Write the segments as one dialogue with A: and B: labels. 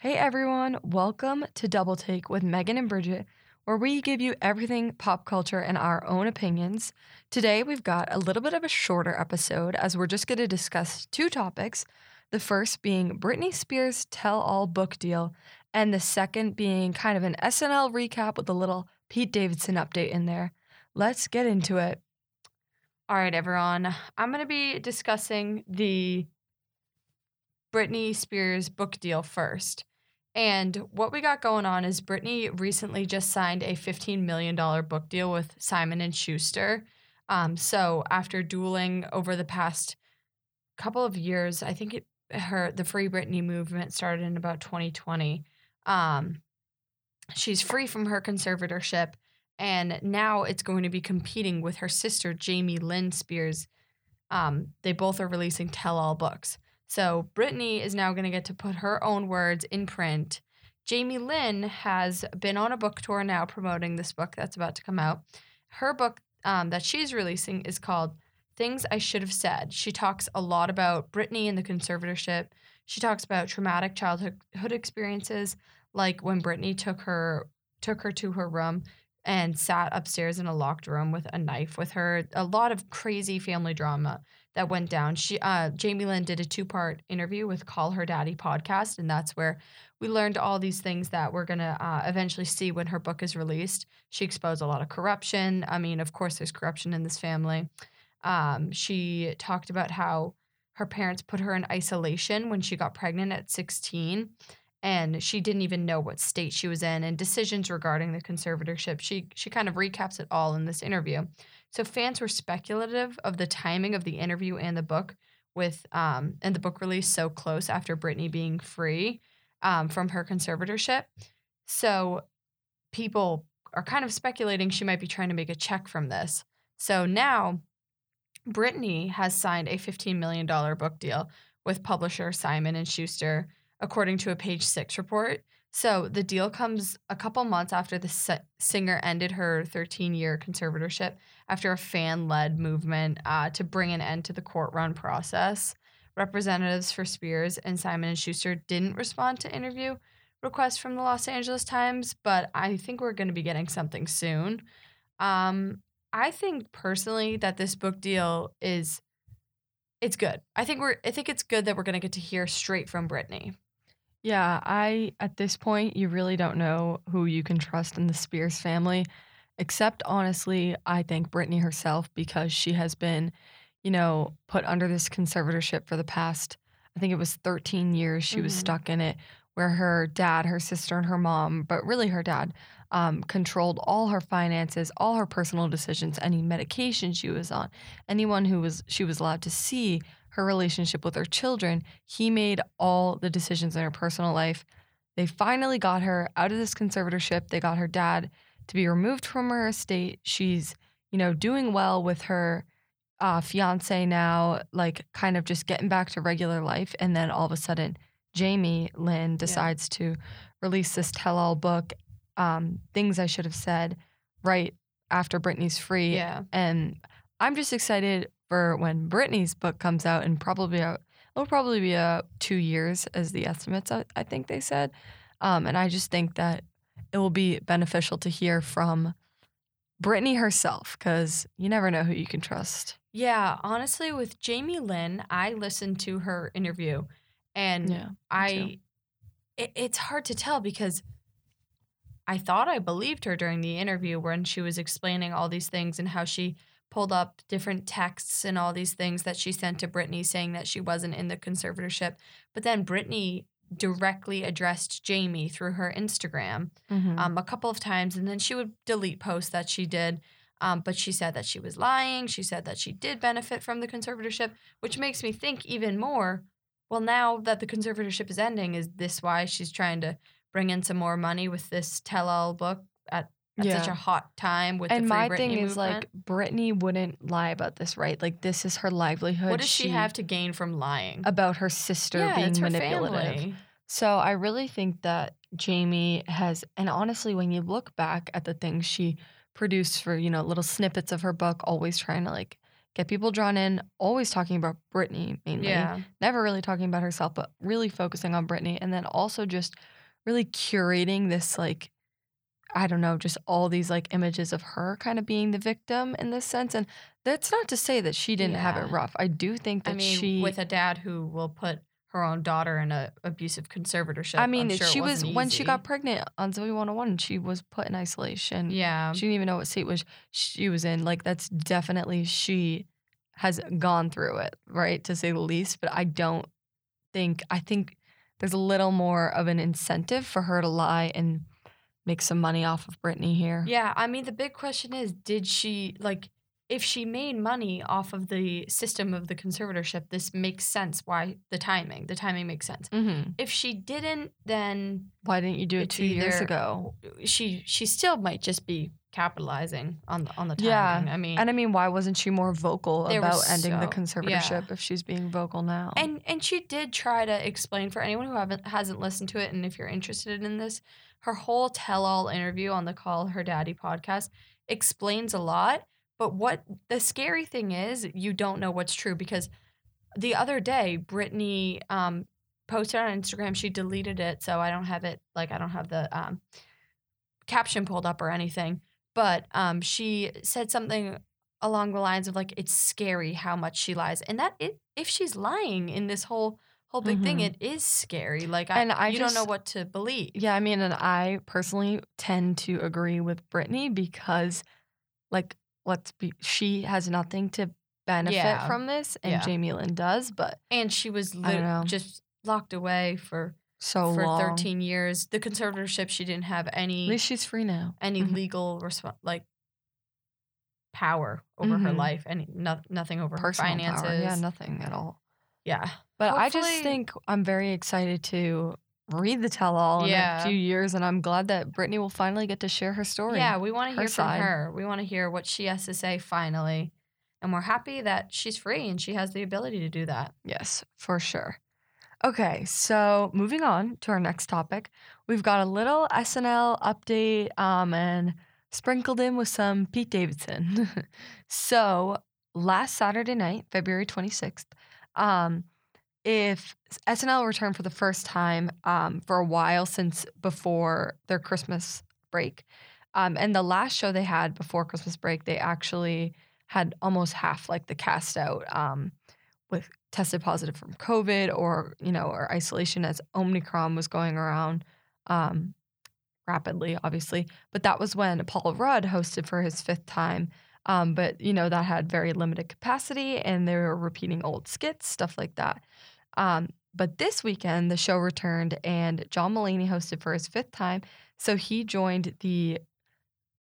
A: Hey everyone, welcome to Double Take with Meaghan and Bridget, where we give you everything pop culture and our own opinions. Today we've got a little bit of a shorter episode as we're just going to discuss two topics. The first being Britney Spears' tell all book deal, and the second being kind of an SNL recap with a little Pete Davidson update in there. Let's get into it. All right, everyone. I'm going to be discussing the Britney Spears book deal first. And what we got going on is Britney recently just signed a $15 million book deal with Simon and Schuster. Um, so after dueling over the past couple of years, I think it, her the Free Britney movement started in about 2020. Um, she's free from her conservatorship, and now it's going to be competing with her sister Jamie Lynn Spears. Um, they both are releasing tell-all books. So Britney is now going to get to put her own words in print. Jamie Lynn has been on a book tour now promoting this book that's about to come out. Her book um, that she's releasing is called Things I Should Have Said. She talks a lot about Britney and the conservatorship. She talks about traumatic childhood experiences, like when Britney took her took her to her room and sat upstairs in a locked room with a knife with her. A lot of crazy family drama that went down. She uh, Jamie Lynn did a two part interview with Call Her Daddy podcast, and that's where we learned all these things that we're gonna uh, eventually see when her book is released. She exposed a lot of corruption. I mean, of course, there's corruption in this family. Um, she talked about how her parents put her in isolation when she got pregnant at 16 and she didn't even know what state she was in and decisions regarding the conservatorship. She she kind of recaps it all in this interview. So fans were speculative of the timing of the interview and the book with um and the book release so close after Britney being free um, from her conservatorship. So people are kind of speculating she might be trying to make a check from this. So now Britney has signed a $15 million book deal with publisher Simon and Schuster, according to a page 6 report. So the deal comes a couple months after the singer ended her 13 year conservatorship after a fan led movement uh, to bring an end to the court run process. Representatives for Spears and Simon and Schuster didn't respond to interview requests from the Los Angeles Times, but I think we're going to be getting something soon. Um, I think personally that this book deal is it's good. I think we're I think it's good that we're going to get to hear straight from Britney.
B: Yeah, I at this point you really don't know who you can trust in the Spears family, except honestly, I think Britney herself because she has been, you know, put under this conservatorship for the past I think it was 13 years she mm-hmm. was stuck in it where her dad, her sister and her mom, but really her dad um, controlled all her finances, all her personal decisions, any medication she was on, anyone who was she was allowed to see, her relationship with her children, he made all the decisions in her personal life. They finally got her out of this conservatorship. They got her dad to be removed from her estate. She's, you know, doing well with her uh, fiance now, like kind of just getting back to regular life. And then all of a sudden, Jamie Lynn decides yeah. to release this tell all book, um, Things I Should Have Said, right after Britney's free.
A: Yeah.
B: And I'm just excited for when Britney's book comes out and probably a, it'll probably be a two years as the estimates I, I think they said. Um, and I just think that it will be beneficial to hear from Britney herself because you never know who you can trust.
A: Yeah, honestly, with Jamie Lynn, I listened to her interview, and yeah, I, it, it's hard to tell because I thought I believed her during the interview when she was explaining all these things and how she pulled up different texts and all these things that she sent to Britney saying that she wasn't in the conservatorship. But then Britney directly addressed Jamie through her Instagram mm-hmm. um, a couple of times, and then she would delete posts that she did. Um, but she said that she was lying. She said that she did benefit from the conservatorship, which makes me think even more. Well, now that the conservatorship is ending, is this why she's trying to bring in some more money with this tell-all book at at yeah. such a hot time with
B: and my
A: Britney
B: thing
A: movement.
B: is like Britney wouldn't lie about this, right? Like this is her livelihood.
A: What does she, she have to gain from lying
B: about her sister
A: yeah,
B: being
A: her
B: manipulative?
A: Family.
B: So I really think that Jamie has, and honestly, when you look back at the things she produced for you know little snippets of her book, always trying to like get people drawn in, always talking about Britney mainly.
A: Yeah.
B: Never really talking about herself, but really focusing on Britney. And then also just really curating this, like, I don't know, just all these like images of her kind of being the victim in this sense. And that's not to say that she didn't have it rough. I do think that
A: I mean,
B: she.
A: with a dad who will put her own daughter in a abusive conservatorship.
B: I
A: I'm
B: mean,
A: sure
B: she was
A: wasn't
B: when she got pregnant on Zoe 101, she was put in isolation.
A: Yeah.
B: She didn't even know what state was she was in. Like that's definitely she has gone through it, right? To say the least. But I don't think I think there's a little more of an incentive for her to lie and make some money off of Britney here.
A: Yeah, I mean the big question is did she like if she made money off of the system of the conservatorship, this makes sense why the timing, the timing makes sense.
B: Mm-hmm.
A: If she didn't, then
B: Why didn't you do it two years ago?
A: she she still might just be capitalizing on the on the timing.
B: Yeah,
A: I mean
B: And I mean, why wasn't she more vocal about ending the
A: so-
B: conservatorship if she's being vocal now?
A: And and she did try to explain for anyone who haven't hasn't listened to it, and if you're interested in this, her whole tell-all interview on the Call Her Daddy podcast explains a lot. But what the scary thing is, you don't know what's true because the other day, Britney um, posted on Instagram. She deleted it, so I don't have it. Like I don't have the um, caption pulled up or anything. But um, she said something along the lines of like it's scary how much she lies and that it, if she's lying in this whole whole big thing
B: Mhm.
A: it is scary like I,
B: And I
A: you don't know what to believe
B: Yeah, I mean, and I personally tend to agree with Britney because, like, let's be, she has nothing to benefit
A: Yeah.
B: from this, and
A: Yeah.
B: Jamie Lynn does, but
A: and she was
B: I don't know.
A: just locked away for
B: so
A: for
B: long.
A: 13 years the conservatorship she didn't have any.
B: At least she's free now.
A: any
B: Mhm.
A: legal resp- like power over her
B: Mhm.
A: life any no, nothing over
B: Personal
A: her finances
B: power. Yeah, nothing at all.
A: yeah
B: But I just think I'm very excited to read the tell all in a few years, and I'm glad that Britney will finally get to share her story.
A: Yeah, we want to
B: her
A: hear from her. We want to hear what she has to say finally. And we're happy that she's free and she has the ability to do that.
B: Yes, for sure. Okay, so moving on to our next topic, we've got a little SNL update um, and sprinkled in with some Pete Davidson. so last Saturday night, February 26th, um, if SNL returned for the first time um, for a while since before their Christmas break, um, and the last show they had before Christmas break, they actually had almost half like the cast out. Um, with tested positive from COVID or you know or isolation as Omicron was going around um, rapidly, obviously. But that was when Paul Rudd hosted for his fifth time. Um, but you know that had very limited capacity, and they were repeating old skits, stuff like that. Um, but this weekend, the show returned, and John Mulaney hosted for his fifth time. So he joined the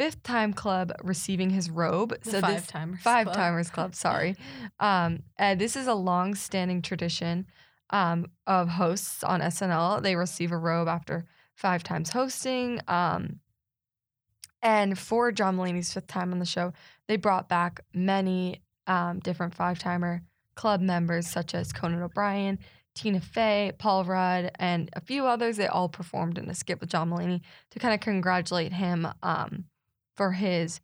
B: fifth time club, receiving his robe.
A: The
B: so
A: five
B: this
A: timers.
B: Five
A: Club.
B: Timers Club, sorry. Um, and this is a long standing tradition um, of hosts on SNL. They receive a robe after five times hosting. Um, and for John Mulaney's fifth time on the show, they brought back many um, different five timer club members, such as Conan O'Brien, Tina Fey, Paul Rudd, and a few others. They all performed in a skit with John Mulaney to kind of congratulate him um, for his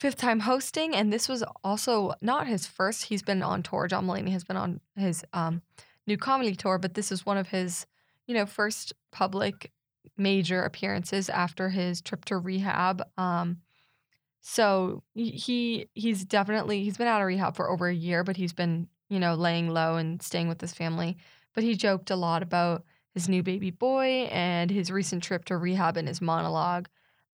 B: fifth time hosting. And this was also not his first. He's been on tour. John Mulaney has been on his um, new comedy tour, but this is one of his, you know, first public major appearances after his trip to rehab. Um, so he- he he's definitely he's been out of rehab for over a year, but he's been you know laying low and staying with his family. But he joked a lot about his new baby boy and his recent trip to rehab in his monologue.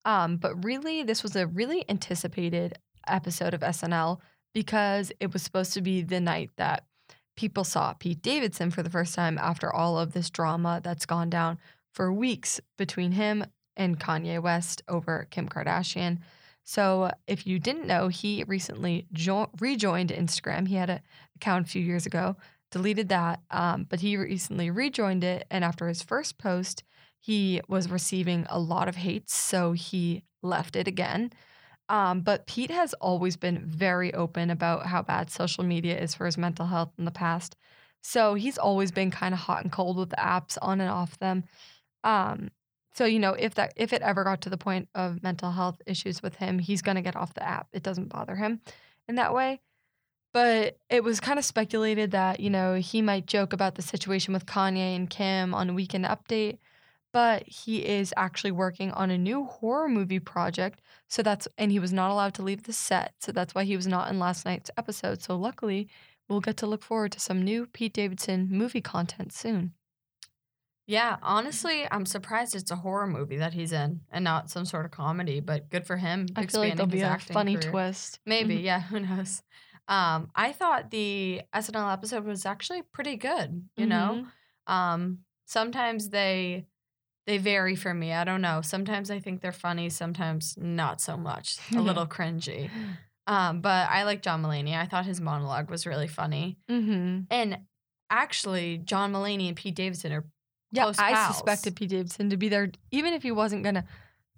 B: Um, but really, this was a really anticipated episode of SNL because it was supposed to be the night that people saw Pete Davidson for the first time after all of this drama that's gone down for weeks between him and Kanye West over Kim Kardashian. So, if you didn't know, he recently jo- rejoined Instagram. He had an account a few years ago, deleted that, um, but he recently rejoined it. And after his first post, he was receiving a lot of hate, so he left it again. Um, but Pete has always been very open about how bad social media is for his mental health in the past. So he's always been kind of hot and cold with the apps, on and off them. Um, so you know, if that if it ever got to the point of mental health issues with him, he's gonna get off the app. It doesn't bother him in that way. But it was kind of speculated that, you know, he might joke about the situation with Kanye and Kim on Weekend Update, but he is actually working on a new horror movie project. So that's, and he was not allowed to leave the set. So that's why he was not in last night's episode. So luckily, we'll get to look forward to some new Pete Davidson movie content soon.
A: Yeah, honestly, I'm surprised it's a horror movie that he's in and not some sort of comedy, but good for him.
B: I feel like there'll be a funny
A: career.
B: twist.
A: Maybe, yeah, who knows. Um, I thought the SNL episode was actually pretty good, you know?
B: Mhm.
A: Um, sometimes they they vary for me. I don't know. Sometimes I think they're funny, sometimes not so much. A little cringy. Um, but I like John Mulaney. I thought his monologue was really funny.
B: Mm-hmm.
A: And actually, John Mulaney and Pete Davidson are
B: Yeah, I
A: pals.
B: suspected Pete Davidson to be there, even if he wasn't gonna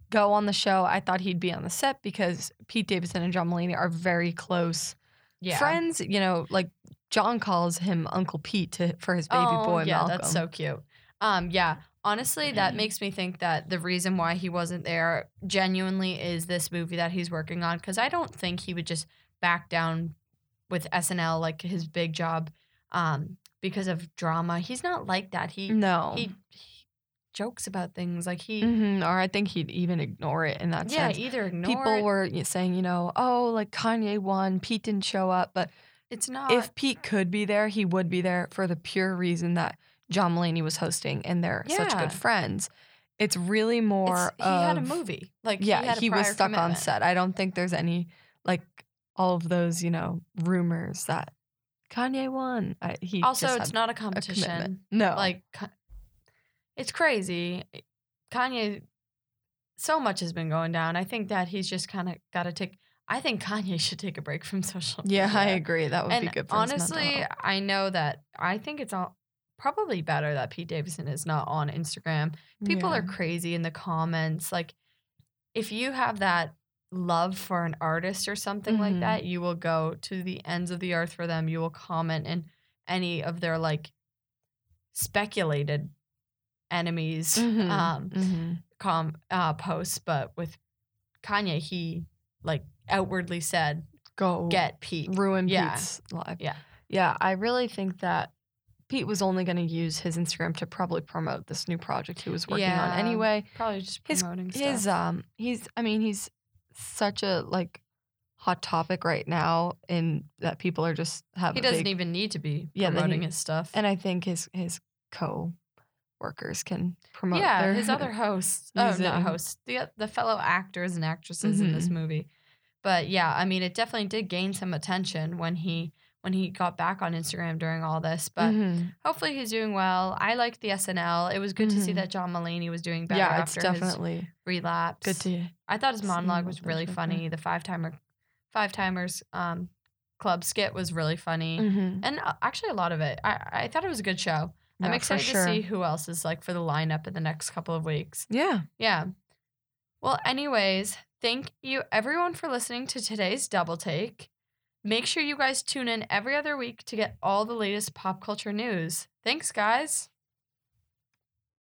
B: go on the show. I thought he'd be on the set because Pete Davidson and John Mulaney are very close
A: yeah.
B: friends. You know, like John calls him Uncle Pete to, for his baby
A: oh,
B: boy
A: yeah,
B: Malcolm.
A: that's so cute. Um, yeah. Honestly, that makes me think that the reason why he wasn't there genuinely is this movie that he's working on. Because I don't think he would just back down with SNL like his big job um, because of drama. He's not like that. He
B: no.
A: he, he jokes about things like he
B: Mhm, Or I think he'd even ignore it in that
A: yeah
B: sense.
A: either ignore
B: People
A: it-
B: were saying, you know, oh, like Kanye won, Pete didn't show up. But
A: it's not
B: if Pete could be there, he would be there for the pure reason that John Mulaney was hosting and they're such good friends. It's really more
A: it's, he had a movie like
B: yeah,
A: he, had a
B: he was stuck on set. I don't think there's any like all of those, you know, rumors that Kanye won. I, he
A: Also, it's not a
B: a
A: competition.
B: No,
A: like it's crazy. Kanye, so much has been going down. I think that he's just kind of got to take. I think Kanye should take a break from social.
B: yeah, I agree. That would
A: and
B: be good for
A: honestly. I know that. I think it's all probably better that Pete Davidson is not on Instagram. People are crazy in the comments. Like, if you have that love for an artist or something like
B: Mhm.
A: that, you will go to the ends of the earth for them. You will comment in any of their like speculated enemies
B: Mhm,
A: um
B: mhm.
A: com uh posts. But with Kanye, he like outwardly said,
B: go
A: "Get Pete."
B: ruin
A: Yeah.
B: Pete's life.
A: Yeah.
B: Yeah, I really think that Pete was only going to use his Instagram to probably promote this new project he was working on anyway.
A: Probably just
B: His
A: promoting
B: his
A: stuff.
B: um he's I mean, he's such a like hot topic right now in that people are just have
A: he doesn't
B: big,
A: even need to be
B: Yeah,
A: promoting
B: he-
A: his stuff.
B: and I think his his co workers can promote
A: yeah,
B: their
A: his other hosts, oh, not hosts, the the fellow actors and actresses in this
B: Mhm.
A: movie. But yeah, I mean, it definitely did gain some attention when he when he got back on Instagram during all this. But
B: Mhm.
A: hopefully, he's doing well. I liked the SNL. It was good to see
B: Mhm.
A: that John Mulaney was doing better
B: Yeah, it's
A: after his
B: definitely
A: relapse.
B: good to
A: I thought his monologue was really funny. The five timer, five timers um, club skit was really funny,
B: Mhm.
A: and uh, actually a lot of it. I I thought it was a good show. I'm excited
B: sure.
A: to see who else is like for the lineup in the next couple of weeks.
B: Yeah.
A: Yeah. Well, anyways, thank you everyone for listening to today's double take. Make sure you guys tune in every other week to get all the latest pop culture news. Thanks, guys.